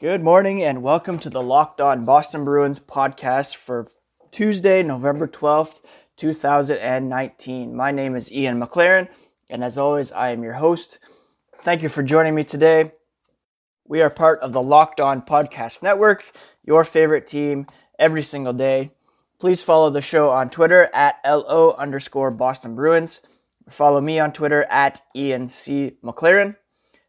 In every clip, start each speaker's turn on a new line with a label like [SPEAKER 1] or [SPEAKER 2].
[SPEAKER 1] Good morning and welcome to the Locked On Boston Bruins podcast for Tuesday, November 12th, 2019. My name is Ian McLaren, and as always, I am your host. Thank you for joining me today. We are part of the Locked On Podcast Network, your favorite team every single day. Please follow the show on Twitter at LO underscore Boston Bruins. Follow me on Twitter at Ian C. McLaren.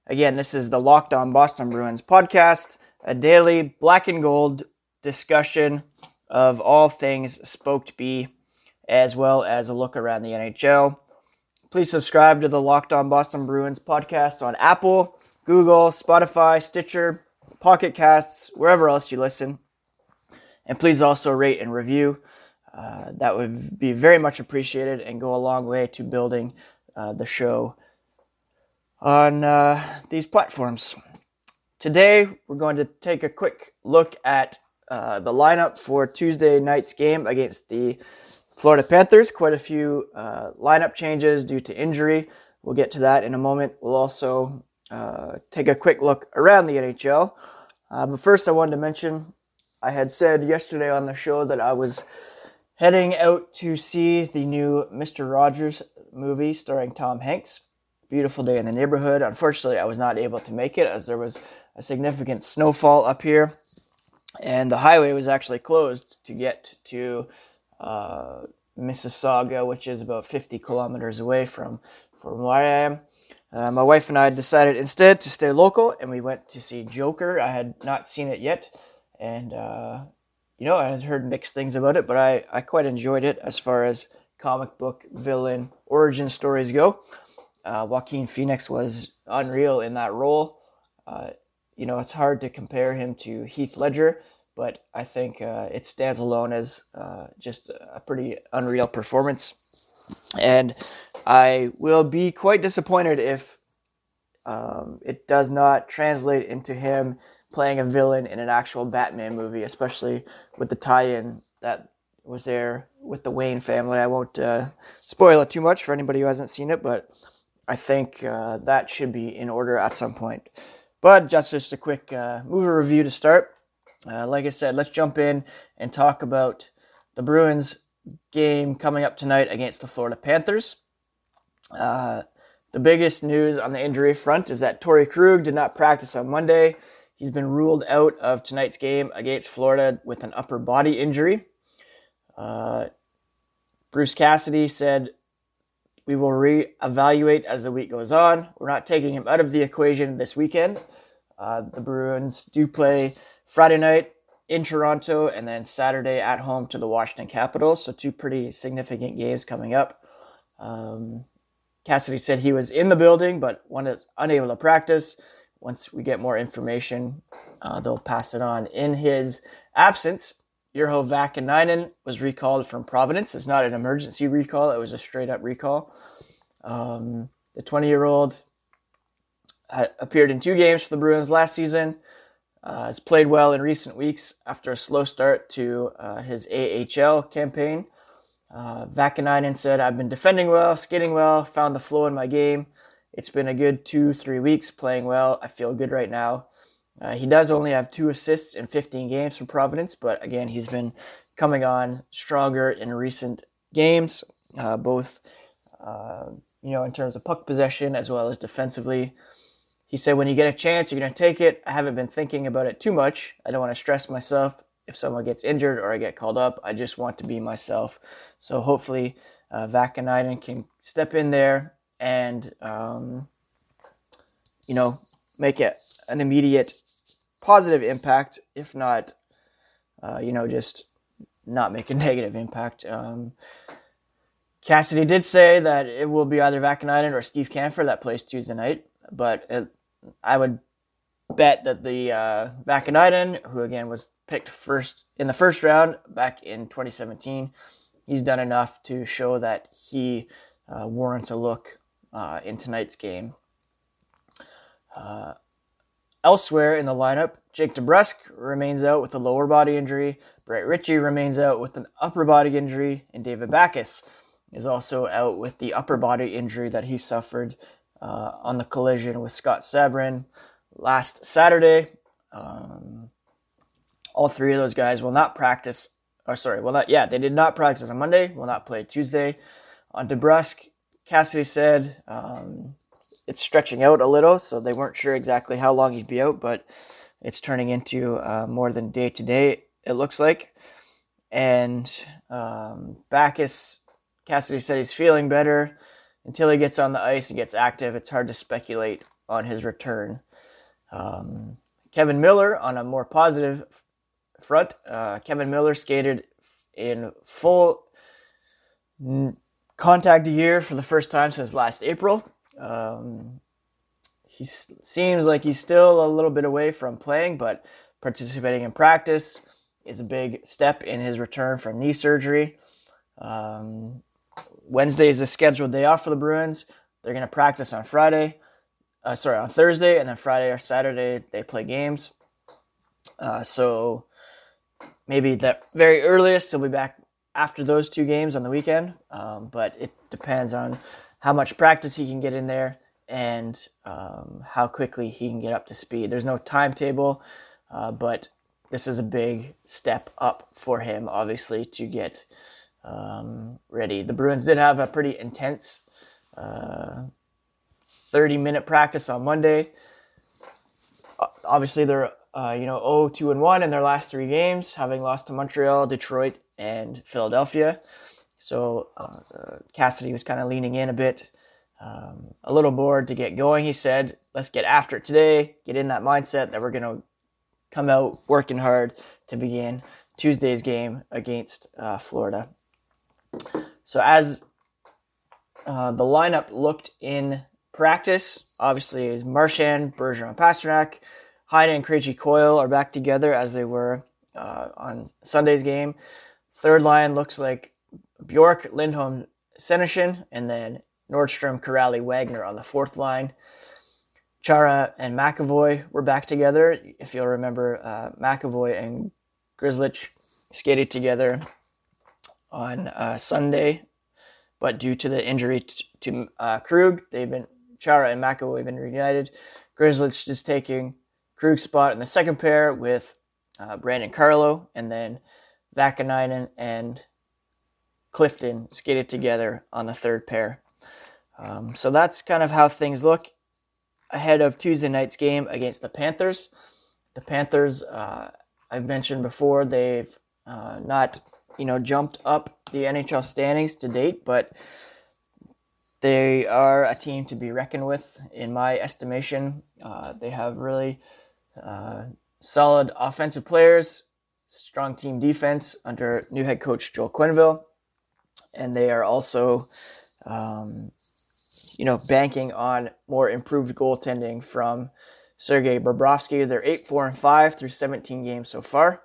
[SPEAKER 1] Again, this is the Locked On Boston Bruins podcast, a daily black and gold discussion of all things Spoked B, as well as a look around the NHL. Please subscribe to the Locked On Boston Bruins podcast on Apple, Google, Spotify, Stitcher, Pocket Casts, wherever else you listen. And please also rate and review. Uh, that would be very much appreciated and go a long way to building uh, the show on uh, these platforms. Today, we're going to take a quick look at uh, the lineup for Tuesday night's game against the Florida Panthers. Quite a few uh, lineup changes due to injury. We'll get to that in a moment. We'll also uh, take a quick look around the NHL. Uh, but first, I wanted to mention I had said yesterday on the show that I was heading out to see the new Mr. Rogers movie starring Tom Hanks beautiful day in the neighborhood. Unfortunately, I was not able to make it as there was a significant snowfall up here, and the highway was actually closed to get to uh, Mississauga, which is about 50 kilometers away from from where I am. Uh, my wife and I decided instead to stay local, and we went to see Joker. I had not seen it yet, and uh, you know I had heard mixed things about it, but I, I quite enjoyed it as far as comic book villain origin stories go. Uh, Joaquin Phoenix was unreal in that role. Uh, you know, it's hard to compare him to Heath Ledger, but I think uh, it stands alone as uh, just a pretty unreal performance. And I will be quite disappointed if um, it does not translate into him playing a villain in an actual Batman movie, especially with the tie-in that was there with the Wayne family. I won't uh, spoil it too much for anybody who hasn't seen it, but I think uh, that should be in order at some point. But just just a quick uh, movie review to start. Uh, like I said, let's jump in and talk about the Bruins game coming up tonight against the Florida Panthers. Uh, the biggest news on the injury front is that Torey Krug did not practice on Monday. He's been ruled out of tonight's game against Florida with an upper body injury. Uh, Bruce Cassidy said we will reevaluate as the week goes on. We're not taking him out of the equation this weekend. Uh, the Bruins do play Friday night in Toronto and then Saturday at home to the Washington Capitals. So, two pretty significant games coming up. Um, Cassidy said he was in the building, but was unable to practice. Once we get more information, uh, they'll pass it on. In his absence, Urho Vaakanainen was recalled from Providence. It's not an emergency recall; it was a straight up recall. Um, the 20 year old appeared in two games for the Bruins last season. Uh, has played well in recent weeks after a slow start to uh, his AHL campaign. Uh, Vaakanainen said, I've been defending well, skating well, found the flow in my game. It's been a good two, three weeks playing well. I feel good right now. Uh, he does only have two assists in 15 games for Providence, but again, he's been coming on stronger in recent games, uh, both uh, you know in terms of puck possession as well as defensively. He said, "When you get a chance, you're going to take it. I haven't been thinking about it too much. I don't want to stress myself if someone gets injured or I get called up. I just want to be myself. So hopefully, uh, Vaakanainen can step in there and um, you know make it an immediate positive impact, if not, uh, you know, just not make a negative impact. Um, Cassidy did say that it will be either Vaakanainen or Steve Kampfer that plays Tuesday night, but it, I would bet that the uh, Vaakanainen, who again was picked first in the first round back in 2017, he's done enough to show that he uh, warrants a look uh, in tonight's game. Uh, Elsewhere in the lineup, Jake DeBrusk remains out with a lower body injury. Brett Ritchie remains out with an upper body injury, and David Backes is also out with the upper body injury that he suffered uh, on the collision with Scott Sabourin last Saturday. Um, all three of those guys will not practice. Or sorry, well, not yeah, they did not practice on Monday. Will not play Tuesday. On DeBrusk, Cassidy said um, it's stretching out a little, so they weren't sure exactly how long he'd be out, but it's turning into uh, more than day to day. It looks like. And um, Backes, Cassidy said he's feeling better until he gets on the ice and gets active. It's hard to speculate on his return. Um, Kevan Miller on a more positive front. Uh, Kevan Miller skated in full contact a year for the first time since last April. Um, he seems like he's still a little bit away from playing, but participating in practice is a big step in his return from knee surgery. Um, Wednesday is a scheduled day off for the Bruins. They're going to practice on Friday, uh, sorry, on Thursday, and then Friday or Saturday they play games. Uh, so maybe the very earliest he'll be back after those two games on the weekend. Um, but it depends on how much practice he can get in there and um, how quickly he can get up to speed. There's no timetable, uh, but this is a big step up for him, obviously, to get um, ready. The Bruins did have a pretty intense uh, 30 minute practice on Monday. Obviously, they're uh, you know 0 2 and 1 in their last three games, having lost to Montreal, Detroit, and Philadelphia. So uh, Cassidy was kind of leaning in a bit, um, a little bored to get going. He said, "Let's get after it today. Get in that mindset that we're going to come out working hard to begin Tuesday's game against uh, Florida." So as uh, the lineup looked in practice, obviously is Marchand, Bergeron, Pastrnak, Heinen, and Krejci Coyle are back together as they were uh, on Sunday's game. Third line looks like Bjork, Lindholm, Senyshyn, and then Nordstrom, Kuraly, Wagner on the fourth line. Chara and McAvoy were back together. If you'll remember, uh, McAvoy and Grzelcyk skated together on uh, Sunday, but due to the injury t- to uh, Krug, they've been Chara and McAvoy have been reunited. Grzelcyk just taking Krug's spot in the second pair with uh, Brandon Carlo, and then Vaakanainen and Clifton skated together on the third pair. Um, so that's kind of how things look ahead of Tuesday night's game against the Panthers. The Panthers, uh, I've mentioned before, they've uh, not you know jumped up the NHL standings to date, but they are a team to be reckoned with in my estimation. Uh, they have really uh, solid offensive players strong team defense under new head coach Joel Quenneville, and they are also, um, you know, banking on more improved goaltending from Sergei Bobrovsky. They're eight, four, and five through 17 games so far.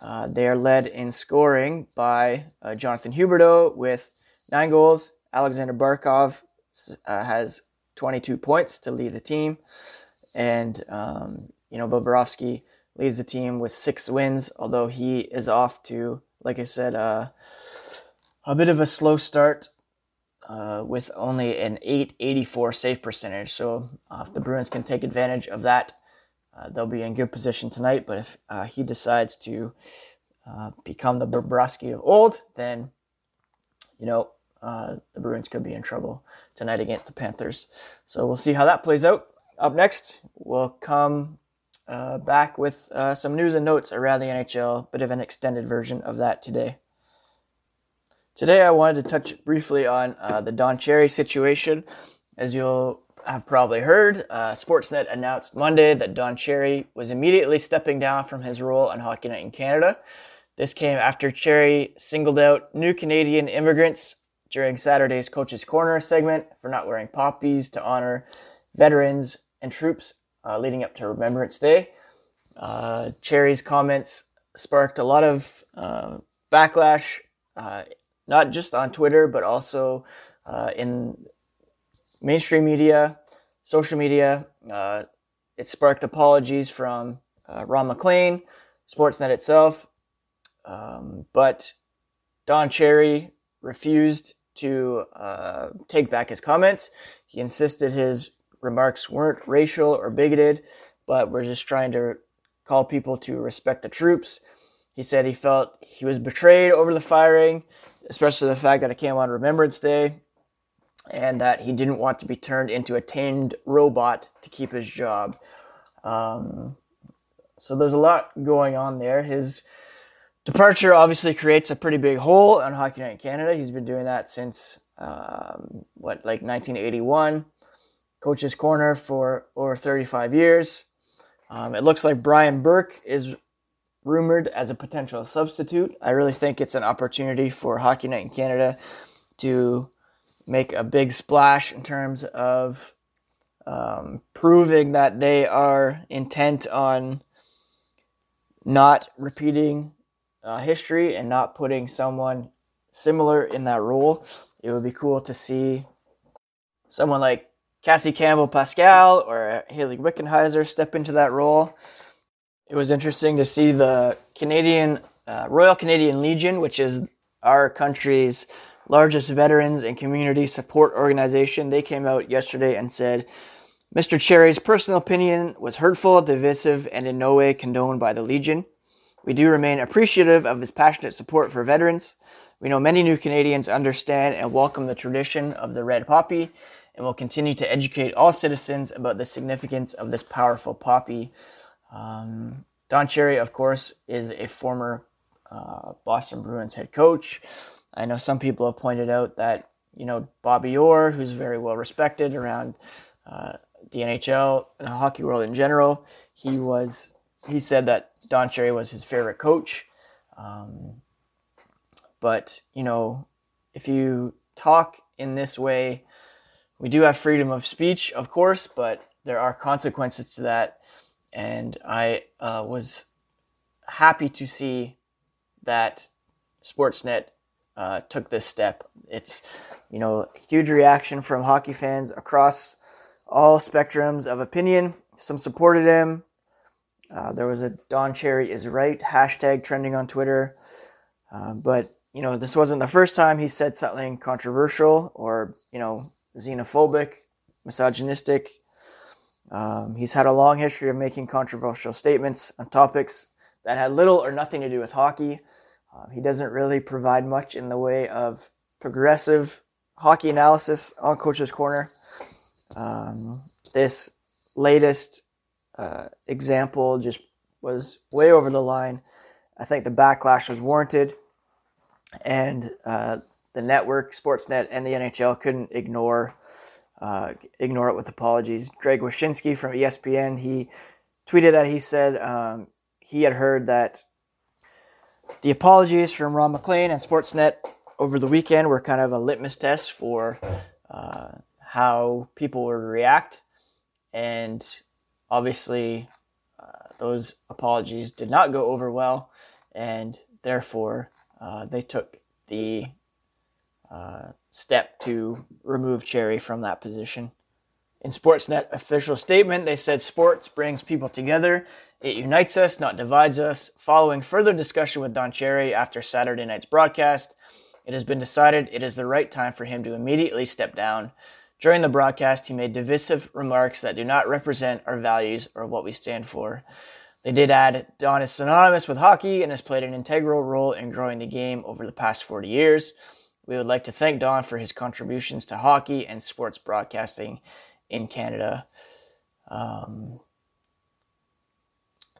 [SPEAKER 1] Uh, they are led in scoring by uh, Jonathan Huberdeau with nine goals. Alexander Barkov uh, has 22 points to lead the team, and um, you know Bobrovsky leads the team with six wins, although he is off to, like I said, uh, a bit of a slow start uh, with only an 884 save percentage. So uh, if the Bruins can take advantage of that, uh, they'll be in good position tonight. But if uh, he decides to uh, become the Bobrovsky of old, then, you know, the Bruins could be in trouble tonight against the Panthers. So we'll see how that plays out. Up next we'll come uh, back with uh, some news and notes around the NHL, a bit of an extended version of that today. Today, I wanted to touch briefly on uh, the Don Cherry situation. As you'll have probably heard, uh, Sportsnet announced Monday that Don Cherry was immediately stepping down from his role on Hockey Night in Canada. This came after Cherry singled out new Canadian immigrants during Saturday's Coach's Corner segment for not wearing poppies to honor veterans and troops uh, leading up to Remembrance Day. Uh, Cherry's comments sparked a lot of uh, backlash, uh, not just on Twitter, but also uh, in mainstream media, social media. Uh, it sparked apologies from Ron MacLean, Sportsnet itself, um, but Don Cherry refused to take back his comments. He insisted his remarks weren't racial or bigoted, but we're just trying to call people to respect the troops. He said he felt he was betrayed over the firing, especially the fact that it came on Remembrance Day, and that he didn't want to be turned into a tamed robot to keep his job. Um, so there's a lot going on there. His departure obviously creates a pretty big hole on Hockey Night in Canada. He's been doing that since um, what, like 1981. Coach's Corner for over 35 years. Um, it looks like Brian Burke is rumored as a potential substitute. I really think it's an opportunity for Hockey Night in Canada to make a big splash in terms of um, proving that they are intent on not repeating uh, history and not putting someone similar in that role. It would be cool to see someone like Cassie Campbell Pascall or Hayley Wickenheiser step into that role. It was interesting to see the Canadian uh, Royal Canadian Legion, which is our country's largest veterans and community support organization. They came out yesterday and said Mr. Cherry's personal opinion was hurtful, divisive, and in no way condoned by the Legion. We do remain appreciative of his passionate support for veterans. We know many new Canadians understand and welcome the tradition of the red poppy and will continue to educate all citizens about the significance of this powerful poppy. Um, Don Cherry, of course, is a former uh, Boston Bruins head coach. I know some people have pointed out that, you know, Bobby Orr, who's very well respected around uh, the NHL and the hockey world in general, he was he said that Don Cherry was his favorite coach. Um, but you know, if you talk in this way, we do have freedom of speech, of course, but there are consequences to that. And I uh, was happy to see that Sportsnet uh, took this step. It's you know huge reaction from hockey fans across all spectrums of opinion. Some supported him. Uh, there was a Don Cherry is right hashtag trending on Twitter. Uh, but, you know, this wasn't the first time he said something controversial or, you know, xenophobic, misogynistic. Um, he's had a long history of making controversial statements on topics that had little or nothing to do with hockey. Uh, he doesn't really provide much in the way of progressive hockey analysis on Coach's Corner. Um, this latest uh, example just was way over the line. I think the backlash was warranted, and uh, the network, Sportsnet, and the NHL couldn't ignore uh, ignore it with apologies. Greg Wyshynski from ESPN he tweeted that he said um, he had heard that the apologies from Ron MacLean and Sportsnet over the weekend were kind of a litmus test for uh, how people would react, and obviously uh, those apologies did not go over well, and therefore uh, they took the uh, step to remove Cherry from that position. In Sportsnet official statement, they said sports brings people together. It unites us, not divides us. Following further discussion with Don Cherry after Saturday night's broadcast, it has been decided it is the right time for him to immediately step down. During the broadcast, he made divisive remarks that do not represent our values or what we stand for. They did add Don is synonymous with hockey and has played an integral role in growing the game over the past 40 years. We would like to thank Don for his contributions to hockey and sports broadcasting in Canada. Um,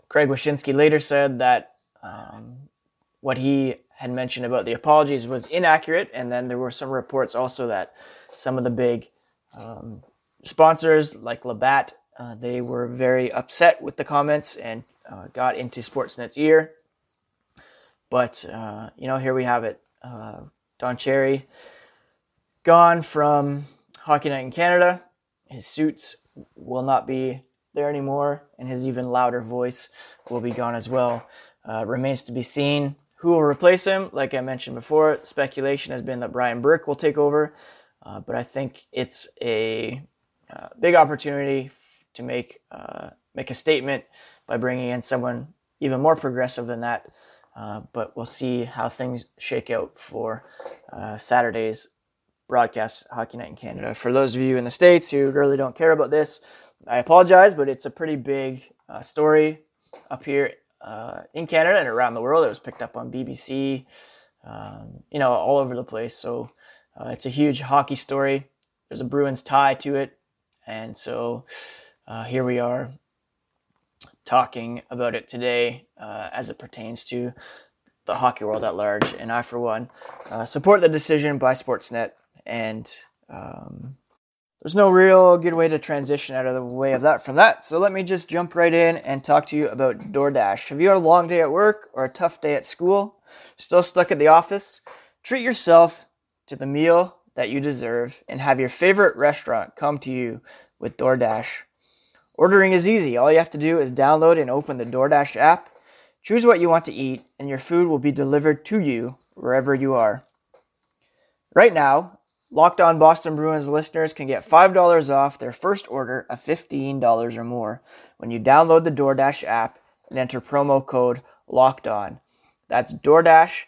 [SPEAKER 1] Craig Wyshynski later said that um, what he had mentioned about the apologies was inaccurate, and then there were some reports also that some of the big um, sponsors like Labatt, uh, they were very upset with the comments and uh, got into Sportsnet's ear. But, uh, you know, here we have it. Don Cherry gone from Hockey Night in Canada. His suits will not be there anymore, and his even louder voice will be gone as well. Uh, remains to be seen who will replace him. Like I mentioned before, speculation has been that Brian Burke will take over. Uh, but I think it's a uh, big opportunity to make uh, make a statement by bringing in someone even more progressive than that. Uh, but we'll see how things shake out for uh, Saturday's broadcast Hockey Night in Canada. For those of you in the States who really don't care about this, I apologize, but it's a pretty big story. up here uh, in Canada and around the world. It was picked up on BBC, um, you know, all over the place. So uh, it's a huge hockey story. There's a Bruins tie to it. And so uh, here we are talking about it today uh, as it pertains to the hockey world at large. And I, for one, uh, support the decision by Sportsnet. And um, there's no real good way to transition out of the way of that from that. So let me just jump right in and talk to you about DoorDash. Have you had a long day at work or a tough day at school? Still stuck at the office? Treat yourself to the meal that you deserve and have your favorite restaurant come to you with DoorDash. Ordering is easy. All you have to do is download and open the DoorDash app, choose what you want to eat, and your food will be delivered to you wherever you are. Right now, Locked On Boston Bruins listeners can get $5 off their first order of $15 or more when you download the DoorDash app and enter promo code Locked On. That's DoorDash.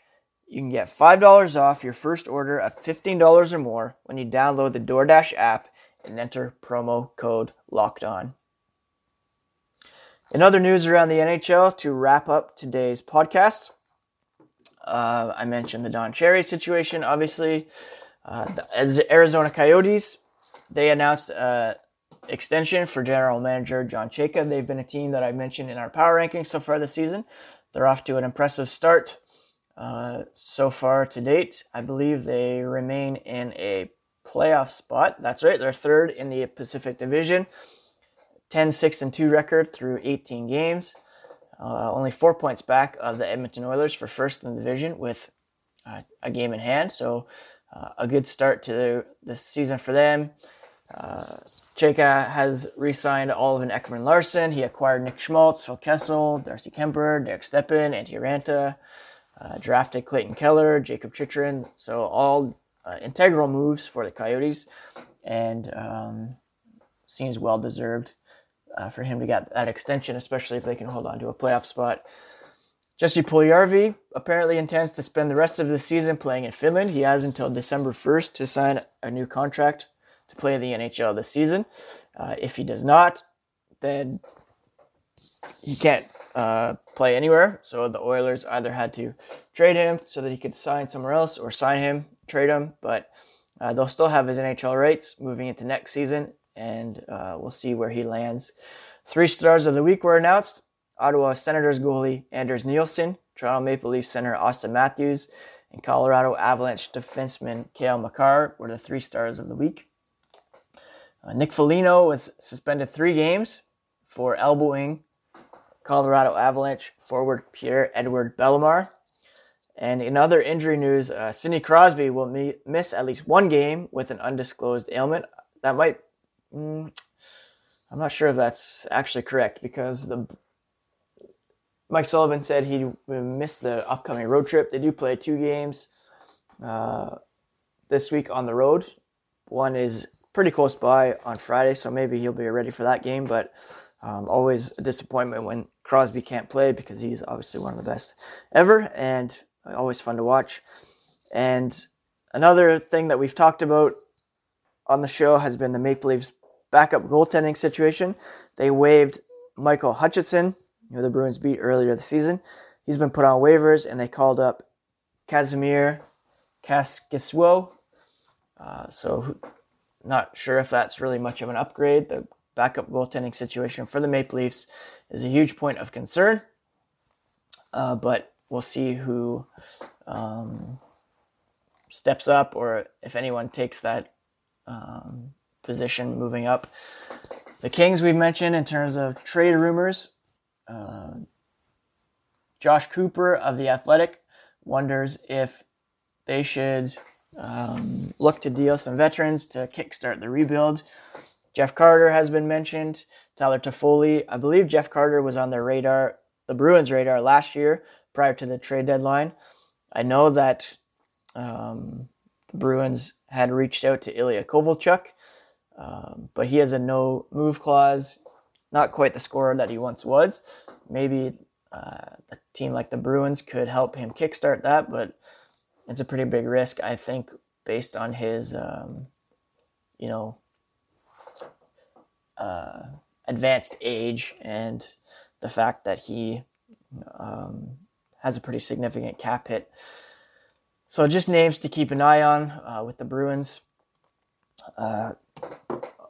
[SPEAKER 1] You can get $5 off your first order of $15 or more when you download the DoorDash app and enter promo code Locked On. In other news around the NHL, to wrap up today's podcast, uh, I mentioned the Don Cherry situation, obviously. Uh, the Arizona Coyotes, they announced an uh, extension for general manager John Chayka. They've been a team that I mentioned in our power rankings so far this season. They're off to an impressive start uh, so far to date. I believe they remain in a playoff spot. That's right, they're third in the Pacific Division. 10 6 and 2 record through 18 games. Uh, only four points back of the Edmonton Oilers for first in the division with uh, a game in hand. So uh, a good start to the, the season for them. Uh, Chayka has re-signed Oliver Ekman Larsson. He acquired Nick Schmaltz, Phil Kessel, Darcy Kuemper, Derek Stepan, Antti Raanta, uh, drafted Clayton Keller, Jacob Chychrun. So all uh, integral moves for the Coyotes, and um, seems well deserved uh, for him to get that extension, especially if they can hold on to a playoff spot. Jesse Puljujarvi apparently intends to spend the rest of the season playing in Finland. He has until December 1st to sign a new contract to play in the NHL this season. Uh, if he does not, then he can't uh, play anywhere. So the Oilers either had to trade him so that he could sign somewhere else or sign him, trade him. But uh, they'll still have his NHL rights moving into next season, and uh, we'll see where he lands. Three stars of the week were announced. Ottawa Senators goalie Anders Nilsson, Toronto Maple Leafs center Auston Matthews, and Colorado Avalanche defenseman Cale Makar were the three stars of the week. Uh, Nick Foligno was suspended three games for elbowing Colorado Avalanche forward Pierre Edward Bellemare. And in other injury news, uh, Sidney Crosby will me- miss at least one game with an undisclosed ailment. That might, mm, I'm not sure if that's actually correct because the Mike Sullivan said he missed the upcoming road trip. They do play two games uh, this week on the road. One is pretty close by on Friday, so maybe he'll be ready for that game. But um, always a disappointment when Crosby can't play because he's obviously one of the best ever and always fun to watch. And another thing that we've talked about on the show has been the Maple Leafs backup goaltending situation. They waived Michael Hutchinson who the Bruins beat earlier this season. He's been put on waivers, and they called up Kasimir Kaskisuo. Uh, so, not sure if that's really much of an upgrade. The backup goaltending situation for the Maple Leafs is a huge point of concern, uh, but we'll see who um, steps up or if anyone takes that um, position moving up. The Kings we've mentioned in terms of trade rumors. Uh, Josh Cooper of The Athletic wonders if they should um, look to deal some veterans to kickstart the rebuild. Jeff Carter has been mentioned. Tyler Toffoli. I believe Jeff Carter was on their radar, the Bruins' radar last year prior to the trade deadline. I know that um, the Bruins had reached out to Ilya Kovalchuk, um, but he has a no move clause not quite the scorer that he once was. Maybe uh, a team like the Bruins could help him kickstart that, but it's a pretty big risk, I think, based on his, um, you know, uh, advanced age and the fact that he um, has a pretty significant cap hit. So just names to keep an eye on uh, with the Bruins. Uh,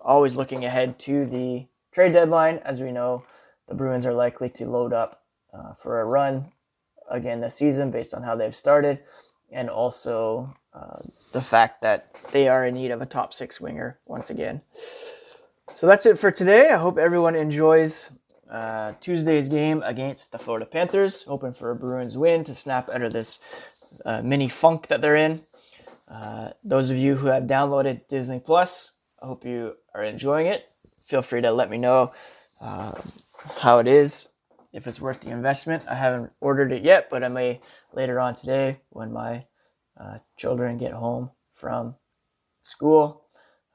[SPEAKER 1] always looking ahead to the trade deadline. As we know, the Bruins are likely to load up uh, for a run again this season based on how they've started, and also uh, the fact that they are in need of a top six winger once again. So that's it for today. I hope everyone enjoys uh, Tuesday's game against the Florida Panthers. Hoping for a Bruins win to snap out of this uh, mini funk that they're in. Uh, those of you who have downloaded Disney Plus, I hope you are enjoying it. Feel free to let me know uh, how it is, if it's worth the investment. I haven't ordered it yet, but I may later on today when my uh, children get home from school.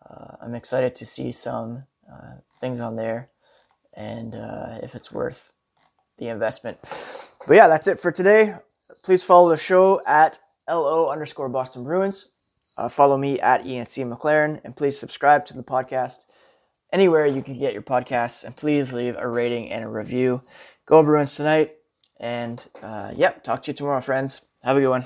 [SPEAKER 1] Uh, I'm excited to see some uh, things on there and uh, if it's worth the investment. But yeah, that's it for today. Please follow the show at LO underscore Boston Bruins. Uh, follow me at Ian C. McLaren and please subscribe to the podcast anywhere you can get your podcasts and please leave a rating and a review. Go Bruins tonight and uh, yep, talk to you tomorrow, friends. Have a good one.